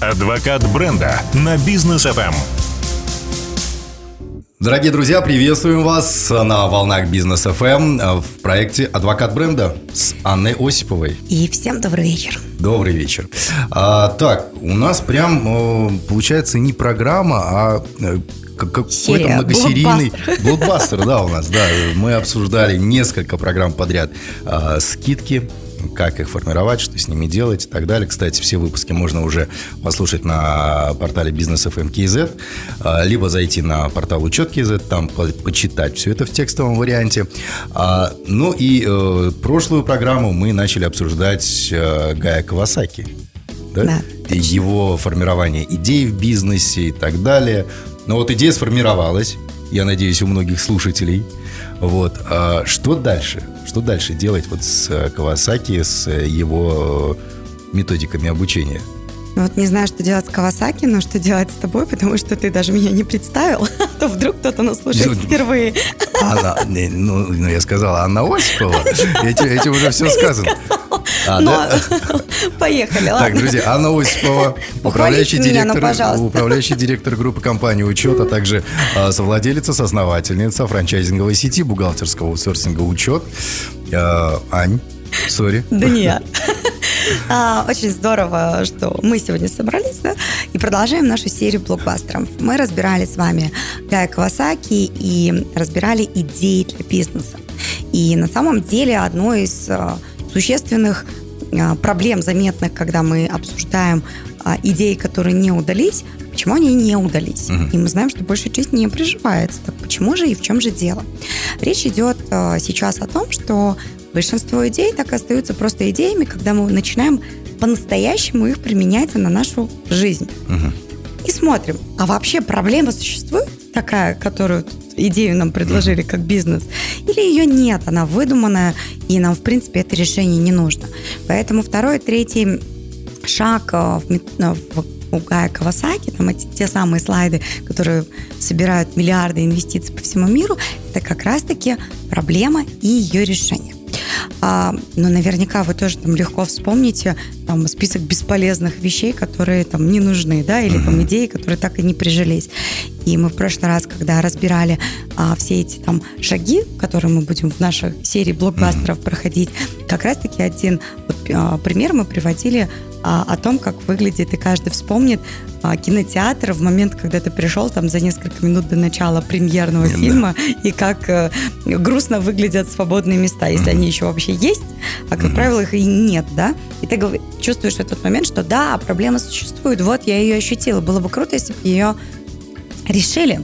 Адвокат бренда на бизнес FM. Дорогие друзья, приветствуем вас на волнах Бизнес FM в проекте «Адвокат бренда» с Анной Осиповой. И всем добрый вечер. Добрый вечер. А, так, у нас прям получается не программа, а э, какой-то многосерийный блокбастер. блокбастер, да, у нас, да. Мы обсуждали несколько программ подряд. А, скидки, как их формировать, что с ними делать и так далее. Кстати, все выпуски можно уже послушать на портале Бизнес FM а, либо зайти на портал Учет KZ, там почитать все это в текстовом варианте. А, ну и э, прошлую программу мы начали обсуждать э, Гая Кавасаки. Да? Да. Его формирование идей в бизнесе и так далее. Но вот идея сформировалась, я надеюсь, у многих слушателей. Вот. А что дальше? Что дальше делать вот с э, Кавасаки, с э, его э, методиками обучения? Ну вот не знаю, что делать с Кавасаки, но что делать с тобой, потому что ты даже меня не представил, то вдруг кто-то нас слушает ну, впервые. Она, ну, ну, я сказала, Анна Осипова. Этим, этим уже все сказано. А, Но... да? Поехали, ладно. Так, друзья, Анна Осипова, управляющий директор, ну, управляющий директор группы компании «Учет», а также а, совладелица, соосновательница франчайзинговой сети бухгалтерского аутсорсинга «Учет». А, Ань, сори. Да не я. А, очень здорово, что мы сегодня собрались да, и продолжаем нашу серию блокбастеров. Мы разбирали с вами Гая Кавасаки и разбирали идеи для бизнеса. И на самом деле одной из существенных а, проблем заметных, когда мы обсуждаем а, идеи, которые не удались, почему они не удались. Угу. И мы знаем, что большая часть не приживается. Так почему же и в чем же дело? Речь идет сейчас о том, что большинство идей так и остаются просто идеями, когда мы начинаем по-настоящему их применять на нашу жизнь. Угу. И смотрим, а вообще проблема существует такая, которую идею нам предложили как бизнес, или ее нет, она выдуманная, и нам, в принципе, это решение не нужно. Поэтому второй, третий шаг э, в, э, в у Гая Кавасаки, там эти, те самые слайды, которые собирают миллиарды инвестиций по всему миру, это как раз-таки проблема и ее решение. А, но наверняка вы тоже там легко вспомните там список бесполезных вещей, которые там не нужны, да, или там идеи, которые так и не прижились. И мы в прошлый раз, когда разбирали а, все эти там шаги, которые мы будем в нашей серии блокбастеров проходить, как раз-таки один вот, а, пример мы приводили а, о том, как выглядит, и каждый вспомнит а, кинотеатр в момент, когда ты пришел там за несколько минут до начала премьерного да. фильма, и как а, грустно выглядят свободные места, если mm-hmm. они еще вообще есть, а, как mm-hmm. правило, их и нет, да, и ты чувствуешь в этот момент, что да, проблема существует, вот я ее ощутила, было бы круто, если бы ее решили.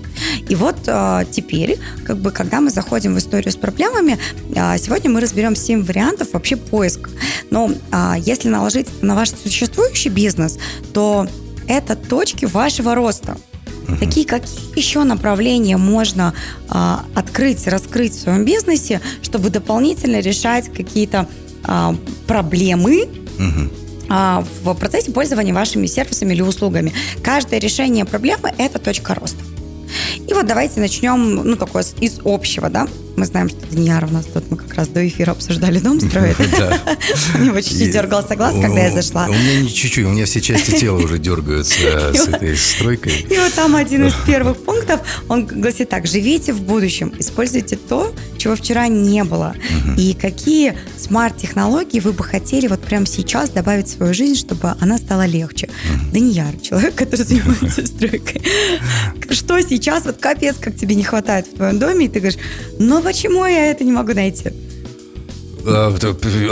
И вот э, теперь, как бы, когда мы заходим в историю с проблемами, э, сегодня мы разберем 7 вариантов вообще поиска. Но э, если наложить на ваш существующий бизнес, то это точки вашего роста. Такие какие еще направления можно э, открыть, раскрыть в своем бизнесе, чтобы дополнительно решать какие-то э, проблемы, uh в процессе пользования вашими сервисами или услугами. Каждое решение проблемы – это точка роста. И вот давайте начнем, ну, такое из общего, да. Мы знаем, что Данияр у нас тут, мы как раз до эфира обсуждали дом строит. У него чуть-чуть дергался глаз, когда я зашла. У меня не чуть-чуть, у меня все части тела уже дергаются с этой стройкой. И вот там один из первых пунктов, он гласит так, живите в будущем, используйте то, чего вчера не было. И какие смарт-технологии вы бы хотели вот прямо сейчас добавить в свою жизнь, чтобы она стала легче? Данияр, человек, который занимается стройкой. Что сейчас, вот капец, как тебе не хватает в твоем доме, и ты говоришь, ну почему я это не могу найти? А,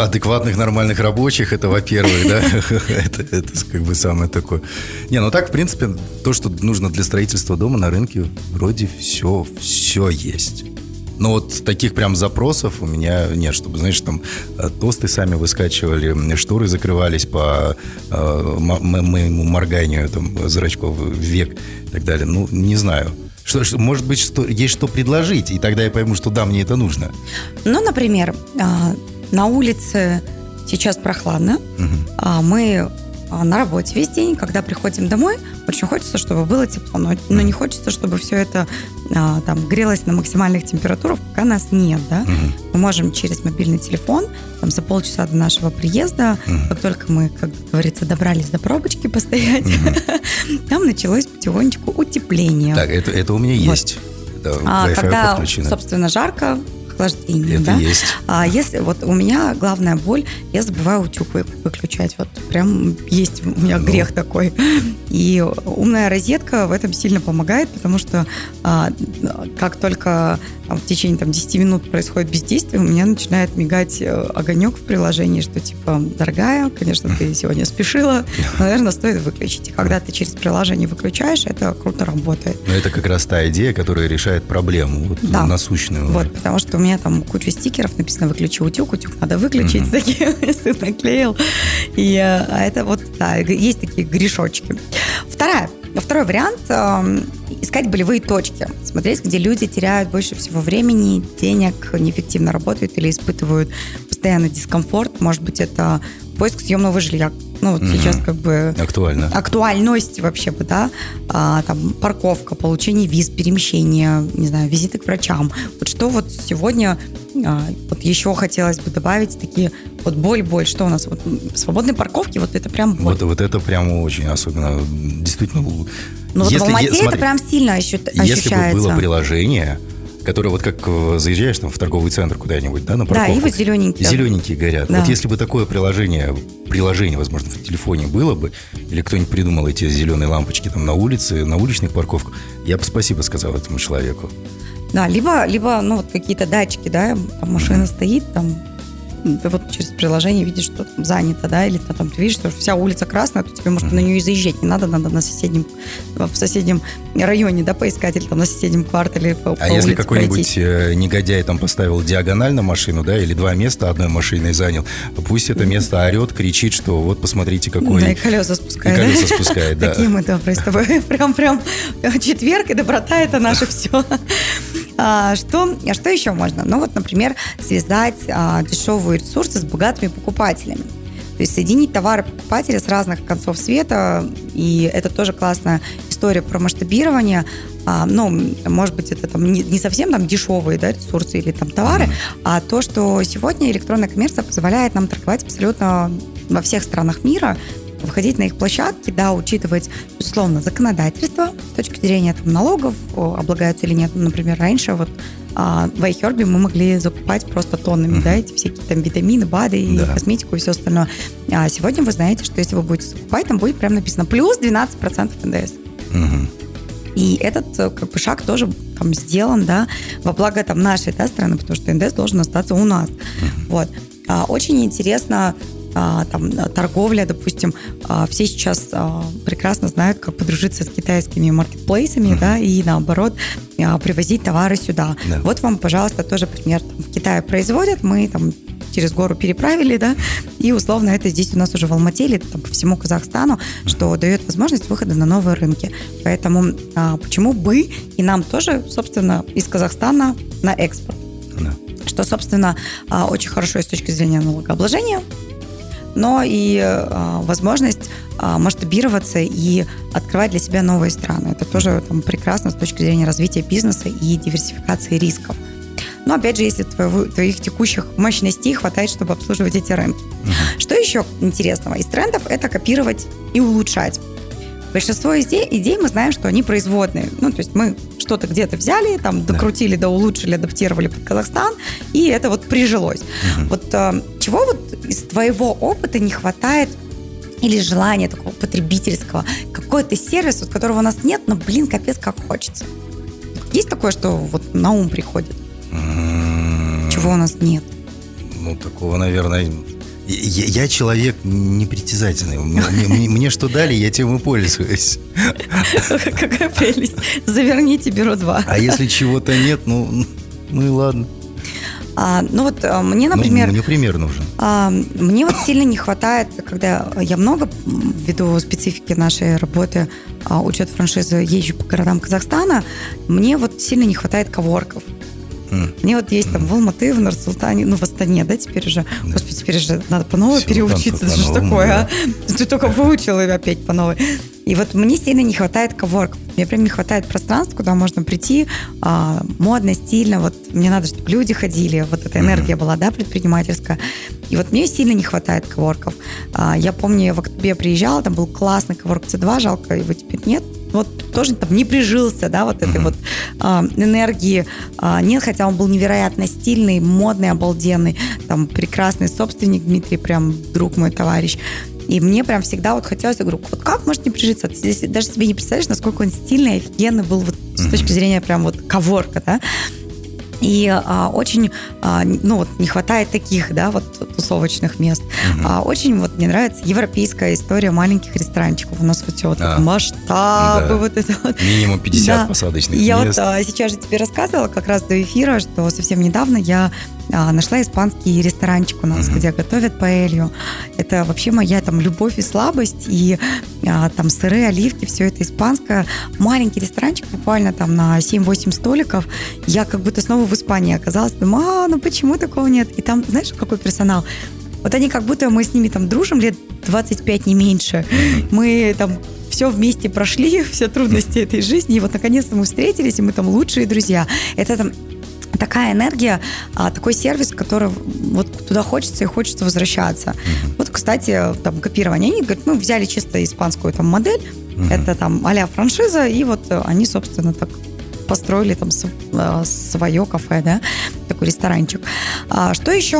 адекватных, нормальных рабочих, это во-первых, да, это, это как бы самое такое. Не, ну так, в принципе, то, что нужно для строительства дома на рынке, вроде все, все есть. Но вот таких прям запросов у меня нет, чтобы, знаешь, там э, тосты сами выскачивали, шторы закрывались по э, моему морганию там, зрачков век и так далее. Ну, не знаю. Что, что, может быть, что, есть что предложить, и тогда я пойму, что да, мне это нужно. Ну, например, а, на улице сейчас прохладно, угу. мы на работе весь день, когда приходим домой, очень хочется, чтобы было тепло, но, но не хочется, чтобы все это а, там грелось на максимальных температурах, пока нас нет, да. Мы можем через мобильный телефон там за полчаса до нашего приезда, как только мы, как говорится, добрались до пробочки постоять, там началось потихонечку утепление. Так, это, это у меня вот. есть. Это а, когда, подключено. собственно, жарко, охлаждения. Это да? есть. А если вот у меня главная боль, я забываю утюг выключать. Вот прям есть у меня ну. грех такой. И умная розетка в этом сильно помогает, потому что а, как только в течение там, 10 минут происходит бездействие, у меня начинает мигать э, огонек в приложении, что типа, дорогая, конечно, ты сегодня спешила, наверное, стоит выключить. И когда ты через приложение выключаешь, это круто работает. Но это как раз та идея, которая решает проблему вот, да. насущную. Вот, потому что у меня там куча стикеров написано «выключи утюг», утюг надо выключить, mm-hmm. такие сын наклеил. И э, а это вот, да, есть такие грешочки. Вторая Второй вариант э, искать болевые точки, смотреть, где люди теряют больше всего времени, денег, неэффективно работают или испытывают постоянный дискомфорт. Может быть, это поиск съемного жилья. Ну, вот угу. сейчас как бы... Актуально. Актуальность вообще бы, да. А, там парковка, получение виз, перемещение, не знаю, визиты к врачам. Вот что вот сегодня а, вот еще хотелось бы добавить такие вот боль, боль. Что у нас? Вот свободные парковки, вот это прям боль. Вот, вот это прям очень особенно, действительно. Ну вот в Алмате смотри, это прям сильно ощущается. Если бы было приложение, которое вот как э, заезжаешь там в торговый центр куда-нибудь, да, на парковку. Да, и вот зелененькие. Зелененькие горят. Да. Вот если бы такое приложение, приложение, возможно, в телефоне было бы, или кто-нибудь придумал эти зеленые лампочки там на улице, на уличных парковках, я бы спасибо сказал этому человеку. Да, либо, либо ну, вот какие-то датчики, да, там машина mm-hmm. стоит, там вот через приложение видишь, что там занято, да, или ты, там ты видишь, что вся улица красная, то тебе, может, на нее и заезжать не надо, надо на соседнем, в соседнем районе, да, поискать, или там на соседнем квартале по, А по если какой-нибудь э, негодяй там поставил диагонально машину, да, или два места одной машиной занял, пусть это место орет, кричит, что вот посмотрите, какой... Да, и колеса спускает. И колеса спускает, да. Такие мы добрые с тобой. Прям, прям четверг и доброта – это наше все. А, что, а что еще можно? Ну вот, например, связать а, дешевые ресурсы с богатыми покупателями. То есть соединить товары покупателя с разных концов света, и это тоже классная история про масштабирование. А, ну, может быть, это там не, не совсем там дешевые да, ресурсы или там товары, mm-hmm. а то, что сегодня электронная коммерция позволяет нам торговать абсолютно во всех странах мира, выходить на их площадки, да, учитывать, безусловно, законодательство с точки зрения там, налогов, облагаются или нет. Например, раньше вот а, в iHerb мы могли закупать просто тоннами, uh-huh. да, эти всякие там витамины, БАДы и да. косметику и все остальное. А сегодня вы знаете, что если вы будете закупать, там будет прямо написано плюс 12% НДС. Uh-huh. И этот э, как бы, шаг тоже там сделан, да, во благо там нашей да, страны, потому что НДС должен остаться у нас. Uh-huh. Вот. А, очень интересно там, торговля, допустим, а, все сейчас а, прекрасно знают, как подружиться с китайскими маркетплейсами, mm-hmm. да, и наоборот привозить товары сюда. Да. Вот вам, пожалуйста, тоже пример. Там, в Китае производят, мы там через гору переправили, да, и условно это здесь у нас уже в Алмате или там, по всему Казахстану, что дает возможность выхода на новые рынки. Поэтому а, почему бы и нам тоже, собственно, из Казахстана на экспорт? Да. Что, собственно, а, очень хорошо и с точки зрения налогообложения, но и э, возможность э, масштабироваться и открывать для себя новые страны. Это тоже там, прекрасно с точки зрения развития бизнеса и диверсификации рисков. Но опять же, если твоего, твоих текущих мощностей хватает, чтобы обслуживать эти рынки. Uh-huh. Что еще интересного? Из трендов это копировать и улучшать. Большинство идей, идей мы знаем, что они производные. Ну, то есть мы что-то где-то взяли, там, докрутили, да, улучшили, адаптировали под Казахстан, и это вот прижилось. Угу. Вот э, чего вот из твоего опыта не хватает или желания такого потребительского, какой-то сервис, вот которого у нас нет, но, блин, капец, как хочется. Есть такое, что вот на ум приходит? Чего у нас нет? Ну, такого, наверное, я, я человек непритязательный. Мне, мне, мне что дали, я тем и пользуюсь. Какая прелесть. Заверните, беру два. А если чего-то нет, ну, ну и ладно. А, ну вот а, мне, ну, например... Ну, мне пример нужен. А, мне вот сильно не хватает, когда я много ввиду специфики нашей работы, а, учет франшизы, езжу по городам Казахстана, мне вот сильно не хватает коворков. Mm. Мне вот есть там в Алматы, в Нур-Султане, ну, в Астане, да, теперь уже. Да. Господи, теперь же надо по новой переучиться. Это что такое, да. а? Ты только выучил и опять по новой. И вот мне сильно не хватает коворк. Мне прям не хватает пространства, куда можно прийти а, модно, стильно. Вот мне надо, чтобы люди ходили, вот эта энергия mm-hmm. была, да, предпринимательская. И вот мне сильно не хватает коворков. А, я помню, я в октябре приезжала, там был классный коворк C2, жалко, его теперь нет вот тоже там не прижился, да, вот этой вот э, энергии э, нет, хотя он был невероятно стильный, модный, обалденный, там прекрасный собственник Дмитрий, прям друг мой товарищ. И мне прям всегда вот хотелось, я говорю, вот как может не прижиться? Ты здесь даже себе не представляешь, насколько он стильный, офигенный был вот с точки зрения прям вот коворка, да. И а, очень, а, ну вот, не хватает таких, да, вот тусовочных мест. Угу. А, очень вот мне нравится европейская история маленьких ресторанчиков. У нас вот все вот а, масштабы, да. вот это вот. Минимум 50 да. посадочных я мест. Я вот а, сейчас же тебе рассказывала как раз до эфира, что совсем недавно я а, нашла испанский ресторанчик у нас, mm-hmm. где готовят паэлью. Это вообще моя там любовь и слабость, и а, там сыры, оливки, все это испанское. Маленький ресторанчик, буквально там на 7-8 столиков. Я как будто снова в Испании оказалась. Думаю, а, ну почему такого нет? И там, знаешь, какой персонал? Вот они как будто мы с ними там дружим лет 25, не меньше. Мы там все вместе прошли, все трудности этой жизни, и вот наконец-то мы встретились, и мы там лучшие друзья. Это там такая энергия, а, такой сервис, который вот туда хочется и хочется возвращаться. Mm-hmm. Вот, кстати, там копирование. Они говорят, мы взяли чисто испанскую там модель, mm-hmm. это там а франшиза, и вот они, собственно, так построили там а, свое кафе, да, такой ресторанчик. А, что еще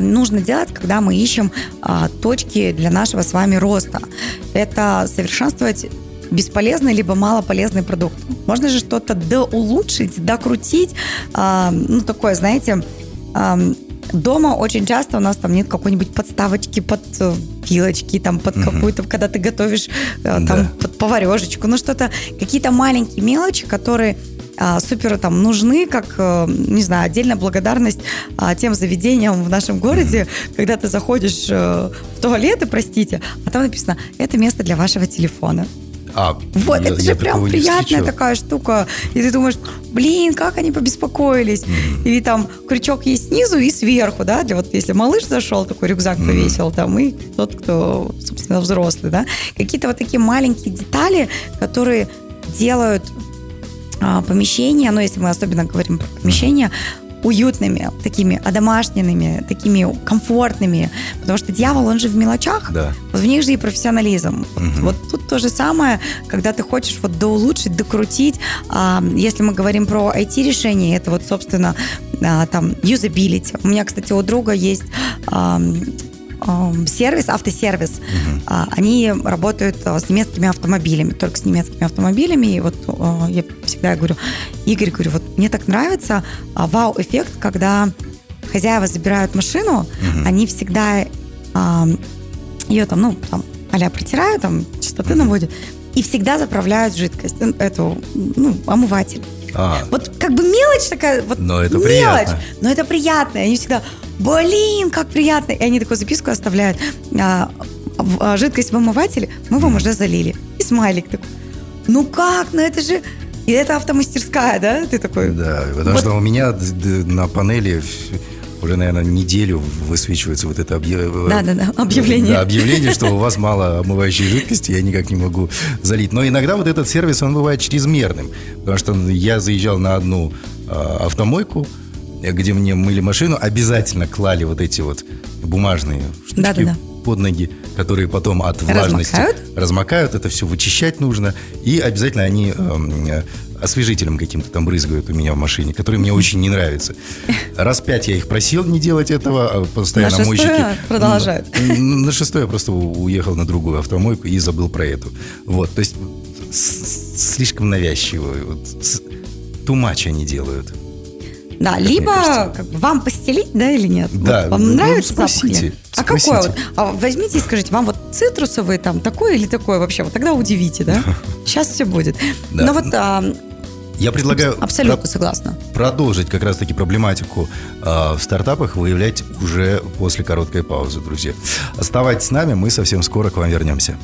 нужно делать, когда мы ищем а, точки для нашего с вами роста? Это совершенствовать бесполезный либо малополезный продукт. Можно же что-то доулучшить, докрутить. Э, ну, такое, знаете, э, дома очень часто у нас там нет какой-нибудь подставочки под э, пилочки, там под угу. какую-то, когда ты готовишь э, там да. под поварешечку, ну что-то, какие-то маленькие мелочи, которые а, супер там нужны, как, а, не знаю, отдельная благодарность а, тем заведениям в нашем городе, mm-hmm. когда ты заходишь а, в туалеты, простите, а там написано, это место для вашего телефона. А, вот, я, это же прям приятная такая штука. И ты думаешь, блин, как они побеспокоились. Mm-hmm. Или там крючок есть снизу и сверху, да, для вот если малыш зашел, такой рюкзак mm-hmm. повесил там, и тот, кто, собственно, взрослый, да. Какие-то вот такие маленькие детали, которые делают а, помещение, ну, если мы особенно говорим про помещение, уютными, такими одомашненными, такими комфортными. Потому что дьявол, он же в мелочах. Да. Вот в них же и профессионализм. Угу. Вот, вот тут то же самое, когда ты хочешь вот доулучшить, докрутить. А, если мы говорим про IT-решения, это вот, собственно, а, там, юзабилити. У меня, кстати, у друга есть а, сервис, автосервис. Угу. Они работают а, с немецкими автомобилями, только с немецкими автомобилями. И вот а, я всегда говорю, Игорь, говорю, вот мне так нравится вау-эффект, когда хозяева забирают машину, угу. они всегда ее там, ну, там, а протирают, там, чистоты угу. наводят, и всегда заправляют жидкость, эту, ну, омыватель. А. Вот как бы мелочь такая, вот но это мелочь, приятно. но это приятно. Они всегда, блин, как приятно. И они такую записку оставляют. А, а, жидкость в омывателе мы вам уже залили. И смайлик такой. Ну как? Ну это же... И это автомастерская, да? Ты такой... Да, потому вот. что у меня на панели уже, наверное, неделю высвечивается вот это объ... да, да, да, объявление. Да, объявление, что у вас мало омывающей жидкости, я никак не могу залить. Но иногда вот этот сервис, он бывает чрезмерным. Потому что я заезжал на одну э, автомойку, где мне мыли машину, обязательно клали вот эти вот бумажные штучки да, да, да. под ноги, которые потом от влажности размокают, размокают это все вычищать нужно. И обязательно они э, освежителем каким-то там брызгают у меня в машине, который мне очень не нравится. Раз пять я их просил не делать этого, а постоянно на мойщики... продолжают. На, на шестой я просто уехал на другую автомойку и забыл про эту. Вот, то есть слишком навязчивые. Вот, too much они делают. Да, как либо как бы, вам постелить, да, или нет? Да. Вот, вам ну, нравится спросите, А какой вот? А возьмите и скажите, вам вот цитрусовый там такой или такой вообще? Вот тогда удивите, да? Сейчас все будет. Да. Но вот а, я предлагаю... Абсолютно про- согласна. Продолжить как раз-таки проблематику э, в стартапах выявлять уже после короткой паузы, друзья. Оставайтесь с нами, мы совсем скоро к вам вернемся.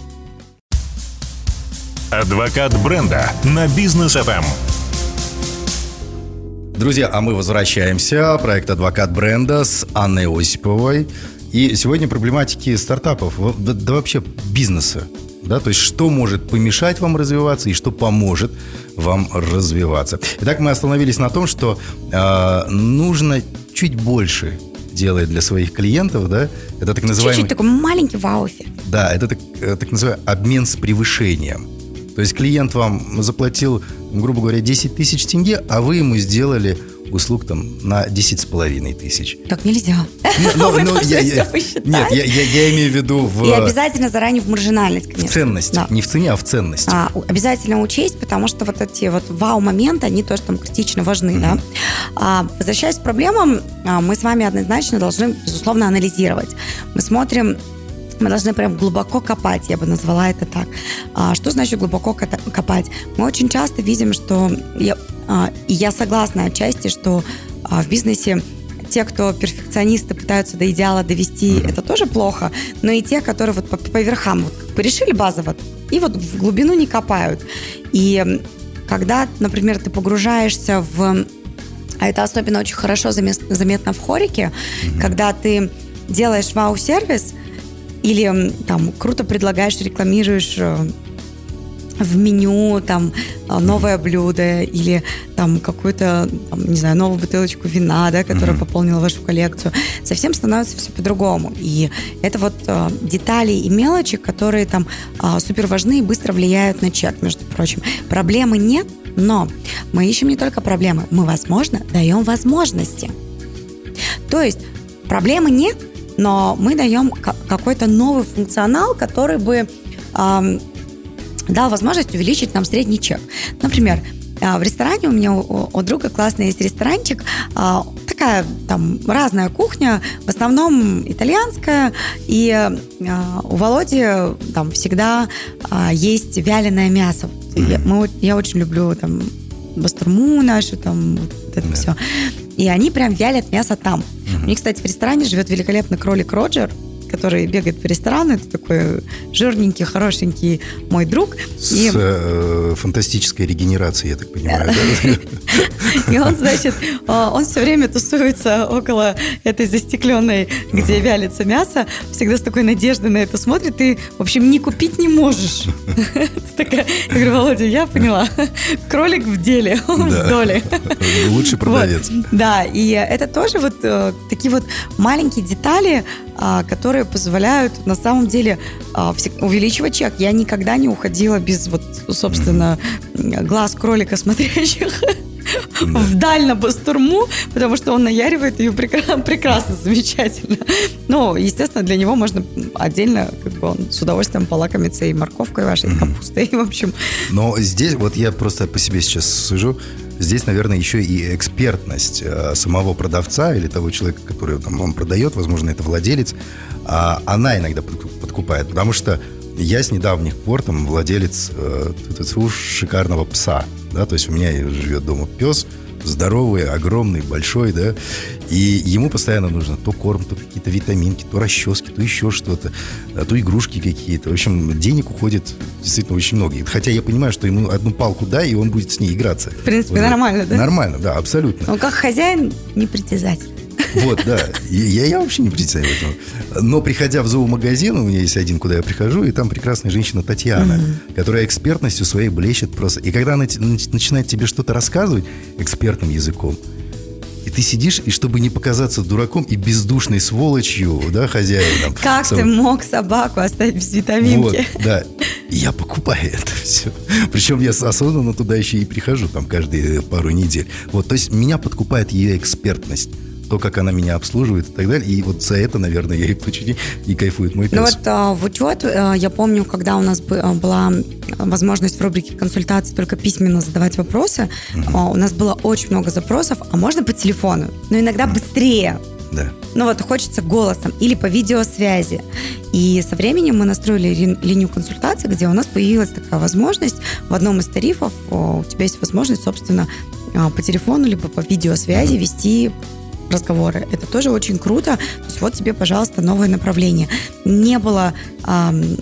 Адвокат бренда на бизнес FM. Друзья, а мы возвращаемся. Проект «Адвокат бренда» с Анной Осиповой. И сегодня проблематики стартапов, да, да вообще бизнеса. Да, то есть что может помешать вам развиваться и что поможет вам развиваться. Итак, мы остановились на том, что э, нужно чуть больше делать для своих клиентов, да, это так называемый... Чуть-чуть такой маленький вау-эффект. Да, это так, э, так называемый обмен с превышением. То есть клиент вам заплатил, грубо говоря, 10 тысяч тенге, а вы ему сделали услуг там на 10 с половиной тысяч. Так нельзя. Но, но, но я, я, нет, я, я, я имею в виду в... И обязательно заранее в маржинальность, конечно. В ценности. Да. Не в цене, а в ценности. А, обязательно учесть, потому что вот эти вот вау-моменты, они тоже там критично важны, mm-hmm. да. А, возвращаясь к проблемам, а, мы с вами однозначно должны, безусловно, анализировать. Мы смотрим мы должны прям глубоко копать, я бы назвала это так. А, что значит глубоко копать? Мы очень часто видим, что я, а, и я согласна отчасти, что а, в бизнесе те, кто перфекционисты, пытаются до идеала довести, это тоже плохо, но и те, которые вот по, по верхам вот, порешили базово, и вот в глубину не копают. И когда, например, ты погружаешься в... А это особенно очень хорошо заметно в хорике, mm-hmm. когда ты делаешь вау-сервис, или там круто предлагаешь, рекламируешь э, в меню там э, новое блюдо или там какую-то, там, не знаю, новую бутылочку вина, да, которая mm-hmm. пополнила вашу коллекцию, совсем становится все по-другому. И это вот э, детали и мелочи, которые там э, супер важны и быстро влияют на чек, между прочим. Проблемы нет, но мы ищем не только проблемы, мы, возможно, даем возможности. То есть проблемы нет, но мы даем какой-то новый функционал, который бы э, дал возможность увеличить нам средний чек. Например, а, в ресторане у меня у, у друга классный есть ресторанчик, э, такая там разная кухня, в основном итальянская, и э, у Володи там всегда э, есть вяленое мясо. Я, мы, я очень люблю там бастурму нашу, там вот это да. все. И они прям вялят мясо там. Угу. У них, кстати, в ресторане живет великолепный кролик Роджер, который бегает по ресторану. Это такой жирненький, хорошенький мой друг. С и... э, фантастической регенерацией, я так понимаю. И он, значит, а, он все время тусуется около этой застекленной, где вялится мясо, всегда с такой надеждой на это смотрит. Ты, в общем, не купить не можешь. Я говорю, Володя, я поняла. Кролик в деле, он в доле. Лучший продавец. Да, и это тоже вот э, такие вот маленькие детали, а, которые позволяют на самом деле а, увеличивать чек. Я никогда не уходила без вот, собственно, глаз кролика смотрящих да. вдаль на бастурму, потому что он наяривает ее прекрасно, прекрасно замечательно. Но, естественно, для него можно отдельно, как бы он с удовольствием полакомиться и морковкой вашей, и капустой, в общем. Но здесь, вот я просто по себе сейчас сужу, Здесь, наверное, еще и экспертность э, самого продавца или того человека, который там, вам продает, возможно, это владелец, а она иногда подкупает. Потому что я с недавних пор там владелец э, шикарного пса. Да, то есть у меня живет дома пес, здоровый, огромный, большой, да, и ему постоянно нужно то корм, то какие-то витаминки, то расчески, то еще что-то, а то игрушки какие-то. В общем, денег уходит действительно очень много. Хотя я понимаю, что ему одну палку дай, и он будет с ней играться. В принципе, вот, нормально, да? Нормально, да, абсолютно. Он как хозяин непритязательный. Вот, да. Я, я вообще не в этом. Но приходя в зоомагазин, у меня есть один, куда я прихожу, и там прекрасная женщина Татьяна, mm-hmm. которая экспертностью своей блещет просто. И когда она начинает тебе что-то рассказывать экспертным языком, и ты сидишь, и чтобы не показаться дураком и бездушной сволочью, да, хозяином. Как сам... ты мог собаку оставить без витаминки? Вот, да. И я покупаю это все. Причем я осознанно туда еще и прихожу, там, каждые пару недель. Вот, то есть меня подкупает ее экспертность то, как она меня обслуживает и так далее. И вот за это, наверное, я и очень и кайфует мой пес. Ну вот а, в учет, а, я помню, когда у нас а, была возможность в рубрике консультации только письменно задавать вопросы, угу. у нас было очень много запросов, а можно по телефону, но иногда угу. быстрее. Да. Ну вот хочется голосом или по видеосвязи. И со временем мы настроили линию консультации, где у нас появилась такая возможность. В одном из тарифов у тебя есть возможность, собственно, по телефону либо по видеосвязи вести разговоры. Это тоже очень круто. То есть вот тебе, пожалуйста, новое направление. Не было... Эм,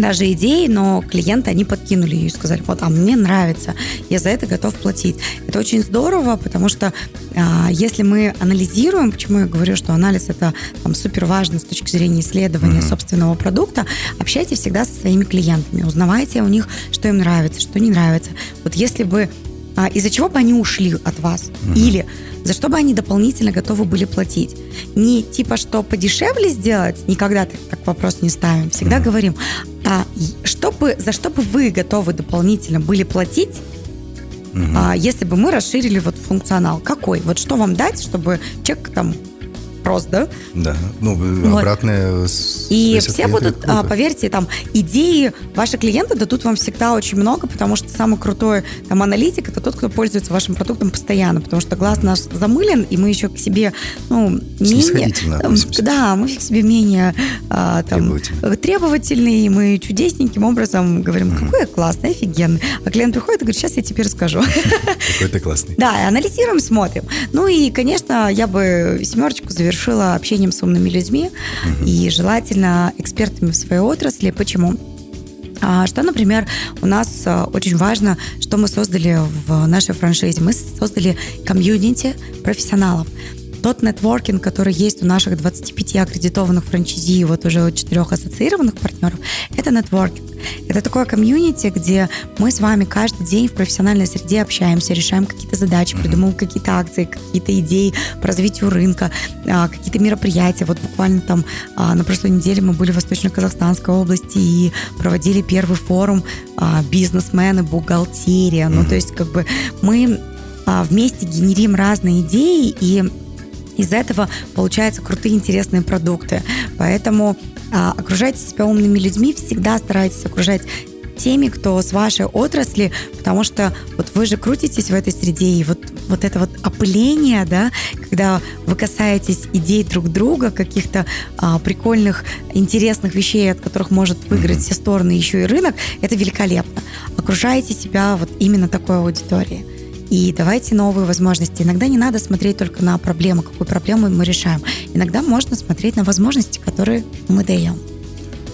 даже идеи, но клиенты, они подкинули ее и сказали, вот, а мне нравится, я за это готов платить. Это очень здорово, потому что а, если мы анализируем, почему я говорю, что анализ это там, супер важно с точки зрения исследования mm-hmm. собственного продукта, общайтесь всегда со своими клиентами, узнавайте у них, что им нравится, что не нравится. Вот если бы а, из-за чего бы они ушли от вас, mm-hmm. или за что бы они дополнительно готовы были платить. Не типа, что подешевле сделать, никогда так, так вопрос не ставим. Всегда mm-hmm. говорим, а что бы, за что бы вы готовы дополнительно были платить, mm-hmm. а, если бы мы расширили вот функционал? Какой? Вот что вам дать, чтобы человек там вопрос, да? Да, ну, вот. обратная И все будут, а, поверьте, там, идеи ваши клиенты дадут вам всегда очень много, потому что самый крутой там аналитик это тот, кто пользуется вашим продуктом постоянно, потому что глаз наш замылен, и мы еще к себе, ну, менее... Да, мы к себе менее а, там, требовательные, и мы чудесненьким образом говорим, какой я классный, офигенный. А клиент приходит и говорит, сейчас я тебе расскажу. Какой ты классный. Да, анализируем, смотрим. Ну и, конечно, я бы семерочку завершила завершила общением с умными людьми угу. и желательно экспертами в своей отрасли. Почему? А, что, например, у нас а, очень важно, что мы создали в нашей франшизе. Мы создали комьюнити профессионалов тот нетворкинг, который есть у наших 25 аккредитованных франчайзи, вот уже у четырех ассоциированных партнеров, это нетворкинг. Это такое комьюнити, где мы с вами каждый день в профессиональной среде общаемся, решаем какие-то задачи, придумываем какие-то акции, какие-то идеи по развитию рынка, а, какие-то мероприятия. Вот буквально там а, на прошлой неделе мы были в Восточно-Казахстанской области и проводили первый форум а, бизнесмены, бухгалтерия. Ну, то есть как бы мы вместе генерим разные идеи и из этого получаются крутые, интересные продукты. Поэтому а, окружайте себя умными людьми, всегда старайтесь окружать теми, кто с вашей отрасли, потому что вот вы же крутитесь в этой среде, и вот, вот это вот опыление, да, когда вы касаетесь идей друг друга, каких-то а, прикольных, интересных вещей, от которых может выиграть все стороны, еще и рынок, это великолепно. Окружайте себя вот именно такой аудиторией и давайте новые возможности. Иногда не надо смотреть только на проблему, какую проблему мы решаем. Иногда можно смотреть на возможности, которые мы даем.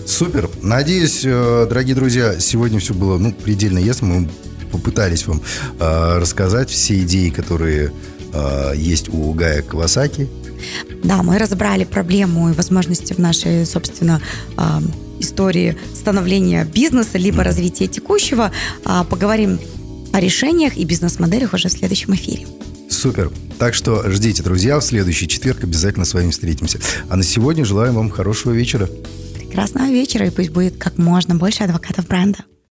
Супер. Надеюсь, э, дорогие друзья, сегодня все было ну, предельно ясно. Мы попытались вам э, рассказать все идеи, которые э, есть у Гая Кавасаки. Да, мы разобрали проблему и возможности в нашей, собственно, э, истории становления бизнеса, либо развития текущего. Э, поговорим о решениях и бизнес-моделях уже в следующем эфире. Супер. Так что ждите, друзья, в следующий четверг обязательно с вами встретимся. А на сегодня желаем вам хорошего вечера. Прекрасного вечера, и пусть будет как можно больше адвокатов бренда.